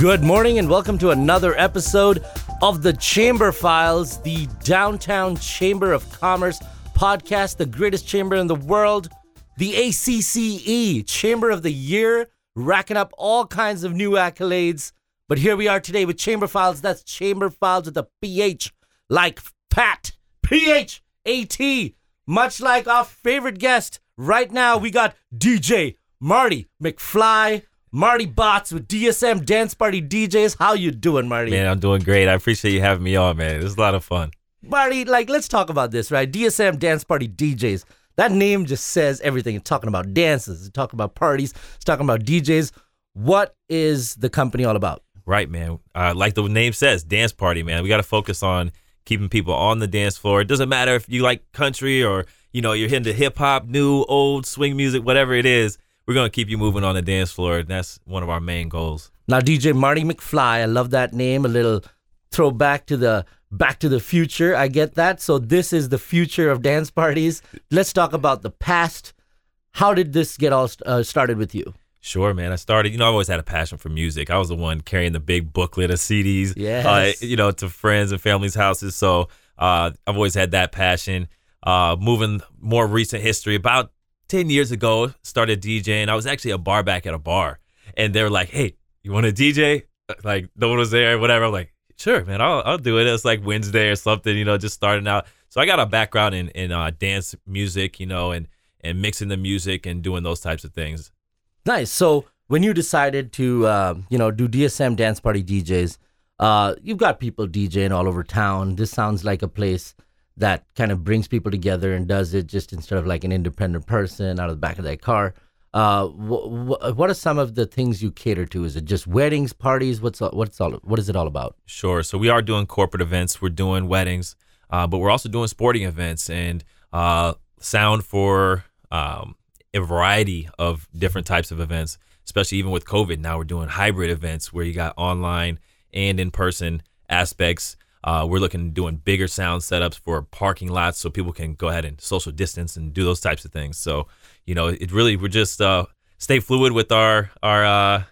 Good morning and welcome to another episode of the Chamber Files, the Downtown Chamber of Commerce podcast, the greatest chamber in the world, the ACCE Chamber of the Year, racking up all kinds of new accolades. But here we are today with Chamber Files. That's Chamber Files with a PH, like Pat, PH, AT, much like our favorite guest. Right now, we got DJ Marty McFly. Marty Bots with DSM Dance Party DJs. How you doing, Marty? Man, I'm doing great. I appreciate you having me on, man. It was a lot of fun. Marty, like, let's talk about this, right? DSM Dance Party DJs. That name just says everything. It's talking about dances, it's talking about parties, it's talking about DJs. What is the company all about? Right, man. Uh, like the name says, dance party, man. We got to focus on keeping people on the dance floor. It doesn't matter if you like country or, you know, you're into hip hop, new, old, swing music, whatever it is we're gonna keep you moving on the dance floor. That's one of our main goals. Now, DJ Marty McFly, I love that name. A little throwback to the Back to the Future. I get that. So this is the future of dance parties. Let's talk about the past. How did this get all uh, started with you? Sure, man. I started, you know, I always had a passion for music. I was the one carrying the big booklet of CDs, yes. uh, you know, to friends and families' houses. So uh, I've always had that passion. Uh, moving more recent history, about 10 years ago, started DJing. I was actually a bar back at a bar. And they were like, hey, you want to DJ? Like, no one was there, whatever. I'm like, sure, man, I'll, I'll do it. It's like Wednesday or something, you know, just starting out. So I got a background in, in uh, dance music, you know, and, and mixing the music and doing those types of things. Nice. So when you decided to, uh, you know, do DSM Dance Party DJs, uh, you've got people DJing all over town. This sounds like a place – that kind of brings people together and does it just instead of like an independent person out of the back of their car. Uh, wh- wh- what are some of the things you cater to? Is it just weddings, parties? What's all, what's all what is it all about? Sure. So we are doing corporate events. We're doing weddings, uh, but we're also doing sporting events and uh, sound for um, a variety of different types of events. Especially even with COVID, now we're doing hybrid events where you got online and in person aspects. Uh, we're looking doing bigger sound setups for parking lots so people can go ahead and social distance and do those types of things. So, you know, it really we're just uh, stay fluid with our our uh,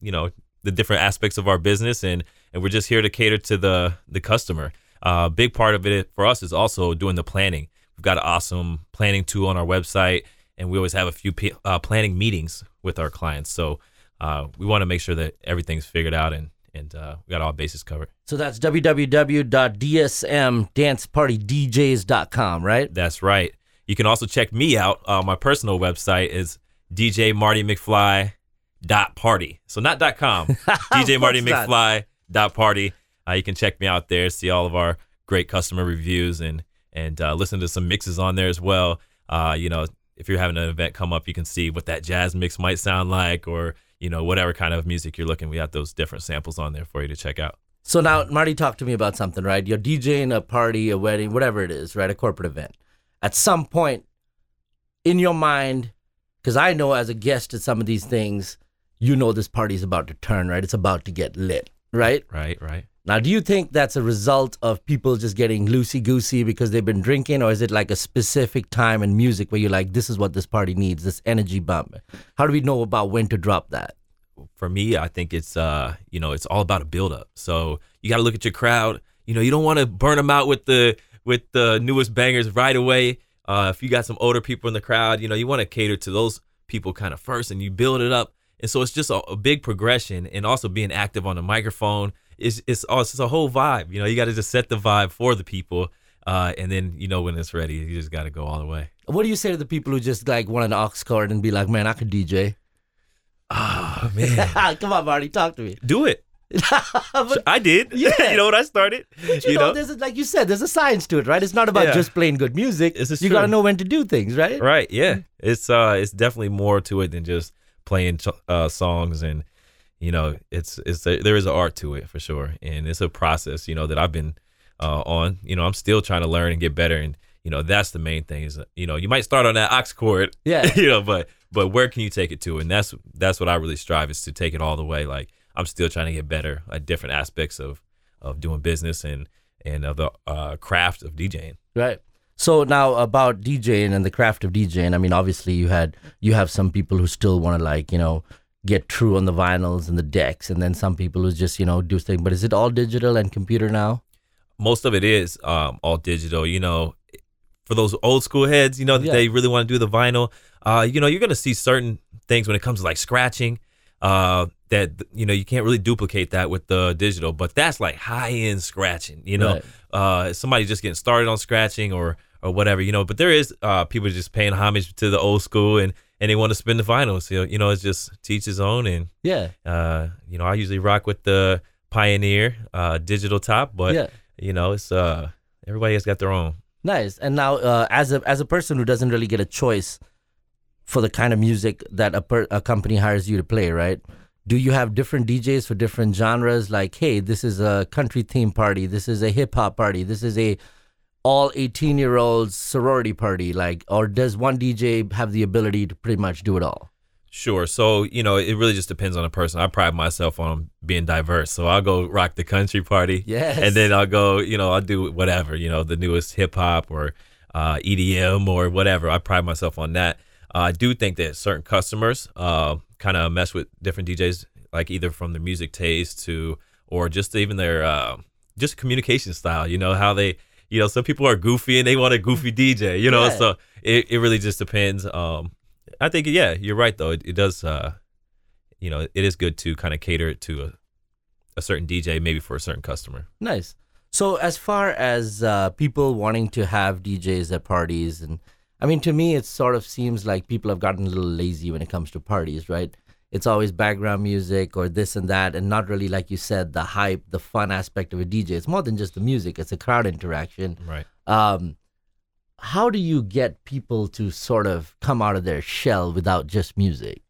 you know the different aspects of our business and and we're just here to cater to the the customer. A uh, big part of it for us is also doing the planning. We've got an awesome planning tool on our website, and we always have a few uh, planning meetings with our clients. So uh, we want to make sure that everything's figured out and and uh, we got all bases covered. So that's www.dsmdancepartydjs.com, right? That's right. You can also check me out. Uh, my personal website is djmartymcfly.party. So not dot .com, djmartymcfly.party. Uh, you can check me out there, see all of our great customer reviews, and and uh, listen to some mixes on there as well. Uh, you know, if you're having an event come up, you can see what that jazz mix might sound like, or you know, whatever kind of music you're looking, we have those different samples on there for you to check out. So now, Marty, talk to me about something, right? You're DJing a party, a wedding, whatever it is, right? A corporate event. At some point in your mind, because I know as a guest at some of these things, you know this party is about to turn, right? It's about to get lit, right? Right, right. Now, do you think that's a result of people just getting loosey goosey because they've been drinking, or is it like a specific time in music where you're like, this is what this party needs, this energy bump? How do we know about when to drop that? For me, I think it's uh, you know, it's all about a build up. So you got to look at your crowd. You know, you don't want to burn them out with the with the newest bangers right away. Uh, if you got some older people in the crowd, you know, you want to cater to those people kind of first, and you build it up. And so it's just a, a big progression, and also being active on the microphone it's it's, oh, it's a whole vibe. You know, you got to just set the vibe for the people, uh, and then you know when it's ready, you just got to go all the way. What do you say to the people who just like want an aux cord and be like, "Man, I could DJ." Oh man, come on, Marty, talk to me. Do it. but, I did. Yeah. you know what I started. But you, you know, know, there's a, like you said, there's a science to it, right? It's not about yeah. just playing good music. you got to know when to do things, right? Right. Yeah. It's uh, it's definitely more to it than just playing uh, songs and you know, it's it's a, there is an art to it for sure, and it's a process. You know that I've been uh, on. You know, I'm still trying to learn and get better, and you know that's the main thing. Is you know you might start on that aux cord, yeah, you know, but but where can you take it to? And that's that's what I really strive is to take it all the way. Like I'm still trying to get better at different aspects of of doing business and and of the uh, craft of DJing. Right. So now about DJing and the craft of DJing. I mean, obviously you had you have some people who still want to like you know get true on the vinyls and the decks, and then some people who just you know do things. But is it all digital and computer now? Most of it is um, all digital. You know, for those old school heads, you know, that Yeah. they really want to do the vinyl. Uh, you know, you're gonna see certain things when it comes to like scratching. Uh, that you know you can't really duplicate that with the digital, but that's like high end scratching. You know, Right. uh, somebody just getting started on scratching or or whatever. You know, but there is uh people just paying homage to the old school and and they want to spin the vinyl. So you know, it's just teach his own and Yeah, uh, you know, I usually rock with the Pioneer uh, digital top, but yeah. you know, it's uh, everybody has got their own. Nice. And now, uh, as a as a person who doesn't really get a choice for the kind of music that a per, a company hires you to play, right? Do you have different DJs for different genres? Like, hey, this is a country theme party. This is a hip hop party. This is a all eighteen year olds sorority party. Like, or does one DJ have the ability to pretty much do it all? Sure. So you know, it really just depends on the person. I pride myself on being diverse, so I'll go rock the country party, Yes. and then I'll go, you know, I'll do whatever, you know, the newest hip hop or uh, EDM or whatever. I pride myself on that. Uh, I do think that certain customers uh, kind of mess with different DJs, like either from their music taste to, or just even their uh, just communication style. You know how they, you know, some people are goofy and they want a goofy DJ. You know, Yeah. so it, it really just depends. Um, I think yeah, you're right though. It, it does. Uh, you know, it is good to kind of cater it to a, a certain DJ, maybe for a certain customer. Nice. So as far as uh, people wanting to have DJs at parties, and I mean, to me, it sort of seems like people have gotten a little lazy when it comes to parties, right? It's always background music or this and that, and not really, like you said, the hype, the fun aspect of a DJ. It's more than just the music; it's a crowd interaction. Right. Um, how do you get people to sort of come out of their shell without just music?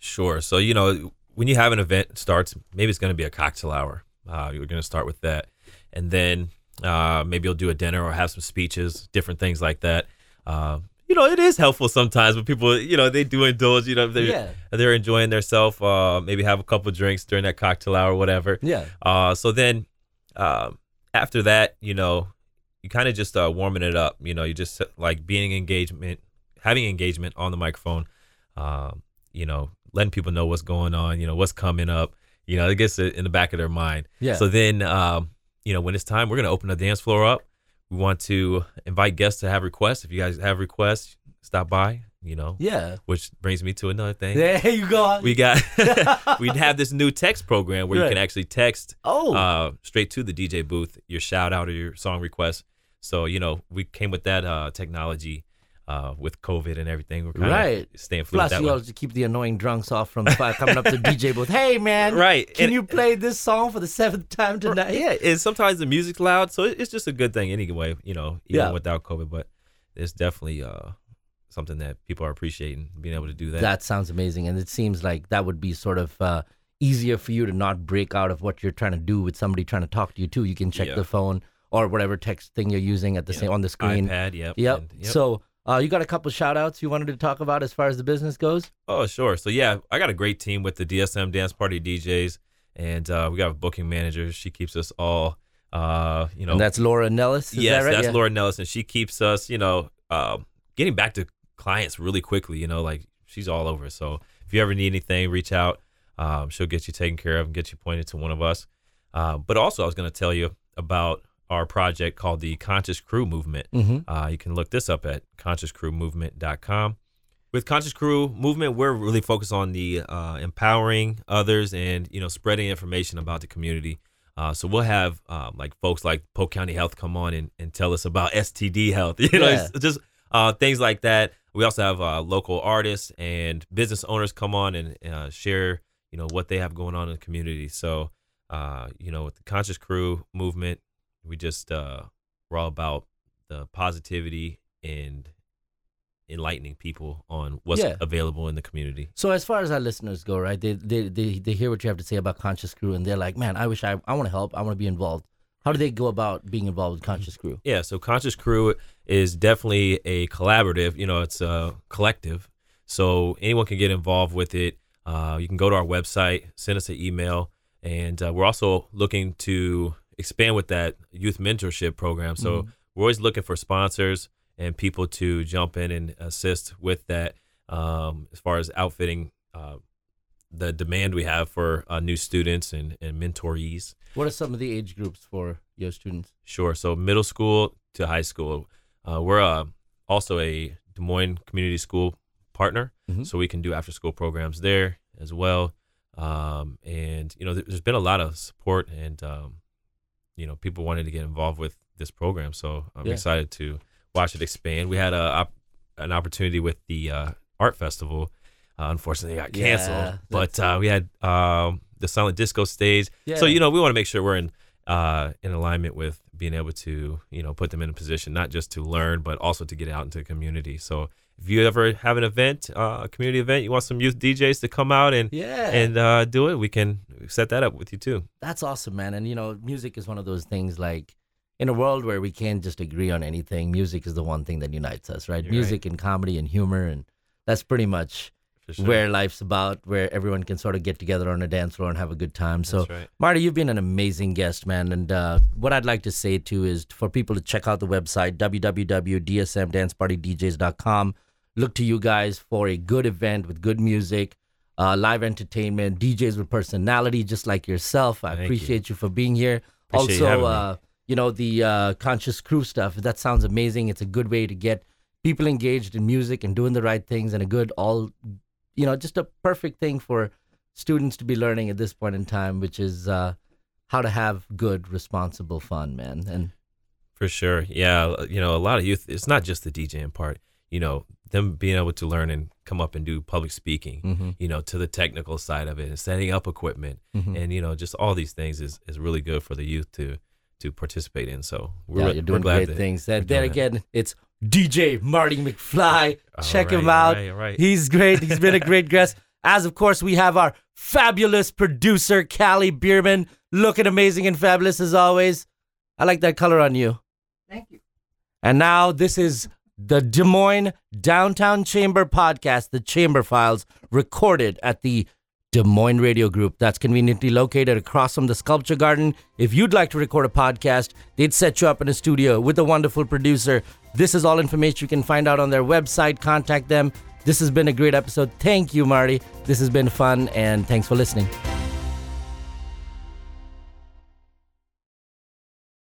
Sure. So you know, when you have an event starts, maybe it's going to be a cocktail hour. Uh, you're going to start with that, and then uh, maybe you'll do a dinner or have some speeches, different things like that. Uh, you know, it is helpful sometimes when people, you know, they do indulge. You know, they Yeah. they're enjoying themselves. Uh, maybe have a couple drinks during that cocktail hour, or whatever. Yeah. Uh, so then um, after that, you know, you kind of just uh, warming it up. You know, you just like being engagement, having engagement on the microphone. Um, you know, letting people know what's going on. You know, what's coming up. You know, it gets in the back of their mind. Yeah. So then, um, you know, when it's time, we're gonna open the dance floor up. We want to invite guests to have requests. If you guys have requests, stop by. You know, Yeah. which brings me to another thing. There you go. We got we have this new text program where you can actually text oh. uh, straight to the DJ booth, your shout out or your song request. So you know, we came with that uh, technology uh, with COVID and everything. We're kind of Right. staying fluid Plus, you also keep the annoying drunks off from coming up to DJ booth. Hey, man, Right. Can And- you play this song for the seventh time tonight? yeah, and sometimes the music's loud, so it's just a good thing anyway. You know, even Yeah. without COVID, but it's definitely uh, something that people are appreciating being able to do that. That sounds amazing, and it seems like that would be sort of uh, easier for you to not break out of what you're trying to do with somebody trying to talk to you too. You can check Yeah. the phone or whatever text thing you're using at the same on the screen. iPad, yep. Yep. and- So, uh, you got a couple shout outs you wanted to talk about as far as the business goes? Oh, sure. So yeah, I got a great team with the DSM Dance Party DJs, and uh, we got a booking manager. She keeps us all, uh, you know, And that's Laura Nellis. Is yes, that right? that's Yeah. Laura Nelson. She keeps us, you know, um, getting back to clients really quickly. You know, like she's all over. So if you ever need anything, reach out. Um, she'll get you taken care of and get you pointed to one of us. Uh, but also, I was going to tell you about our project called the Conscious Crew Movement. Mhm. Uh, you can look this up at consciouscrewmovement.com. With Conscious Crew Movement, we're really focused on the uh, empowering others and you know spreading information about the community. Uh, so we'll have um, like folks like Polk County Health come on and, and tell us about STD health. You know, Yeah. just uh, things like that. We also have uh, local artists and business owners come on and uh, share you know what they have going on in the community. So uh, you know, with the Conscious Crew Movement, we just uh, we're all about the positivity and enlightening people on what's Yeah. available in the community. So as far as our listeners go, right? They, they they they hear what you have to say about Conscious Crew, and they're like, "Man, I wish I I want to help. I want to be involved." How do they go about being involved with Conscious Crew? Yeah, so Conscious Crew is definitely a collaborative. You know, it's a collective. So anyone can get involved with it. Uh, you can go to our website, send us an email, and uh, we're also looking to expand with that youth mentorship program. So we're always looking for sponsors and people to jump in and assist with that um, as far as outfitting uh, the demand we have for uh, new students and, and mentorees. What are some of the age groups for your students? Sure. So middle school to high school. Uh, we're uh, also a Des Moines Community School partner, Mhm. so we can do after school programs there as well. Um, and you know, there- there's been a lot of support and um, you know, people wanted to get involved with this program. So I'm Yeah. excited to watch it expand. We had a op- an opportunity with the uh, art festival. Uh, unfortunately, it got canceled, Yeah, but uh, we had um, the silent disco stage. So you know, we want to make sure we're in uh, in alignment with being able to you know put them in a position not just to learn but also to get out into the community. So if you ever have an event, uh, a community event, you want some youth DJs to come out and Yeah. and uh, do it, we can set that up with you too. That's awesome, man. And you know, music is one of those things like in a world where we can't just agree on anything, music is the one thing that unites us, right? You're music and comedy and humor and that's pretty much sure. where life's about, where everyone can sort of get together on a dance floor and have a good time. So right. Marty, you've been an amazing guest, man. And uh, what I'd like to say too is for people to check out the website, www.dsmdancepartydjs.com. Look to you guys for a good event with good music, uh, live entertainment, DJs with personality, just like yourself. I Thank appreciate you. for being here. Appreciate also, me. uh, you know, the uh, Conscious Crew stuff, that sounds amazing. It's a good way to get people engaged in music and doing the right things and a good all, you know, just a perfect thing for students to be learning at this point in time, which is uh, how to have good, responsible fun, man. And For sure. Yeah. You know, a lot of youth, it's not just the DJing part, you know, them being able to learn and come up and do public speaking, Mhm. you know, to the technical side of it and setting up equipment Mhm. and, you know, just all these things is, is really good for the youth to, to participate in. So we're, yeah, you're we're doing glad great that things. we're Then, then doing that. again, it's DJ Marty McFly. All Check him right, all out. right, all right. He's great. He's been a great guest. As of course, we have our fabulous producer, Callie Bierman, looking amazing and fabulous as always. I like that color on you. Thank you. And now this is the Des Moines Downtown Chamber podcast, the Chamber Files, recorded at the Des Moines Radio Group. That's conveniently located across from the Sculpture Garden. If you'd like to record a podcast, they'd set you up in a studio with a wonderful producer. This is all information you can find out on their website. Contact them. This has been a great episode. Thank you, Marty. This has been fun, and thanks for listening.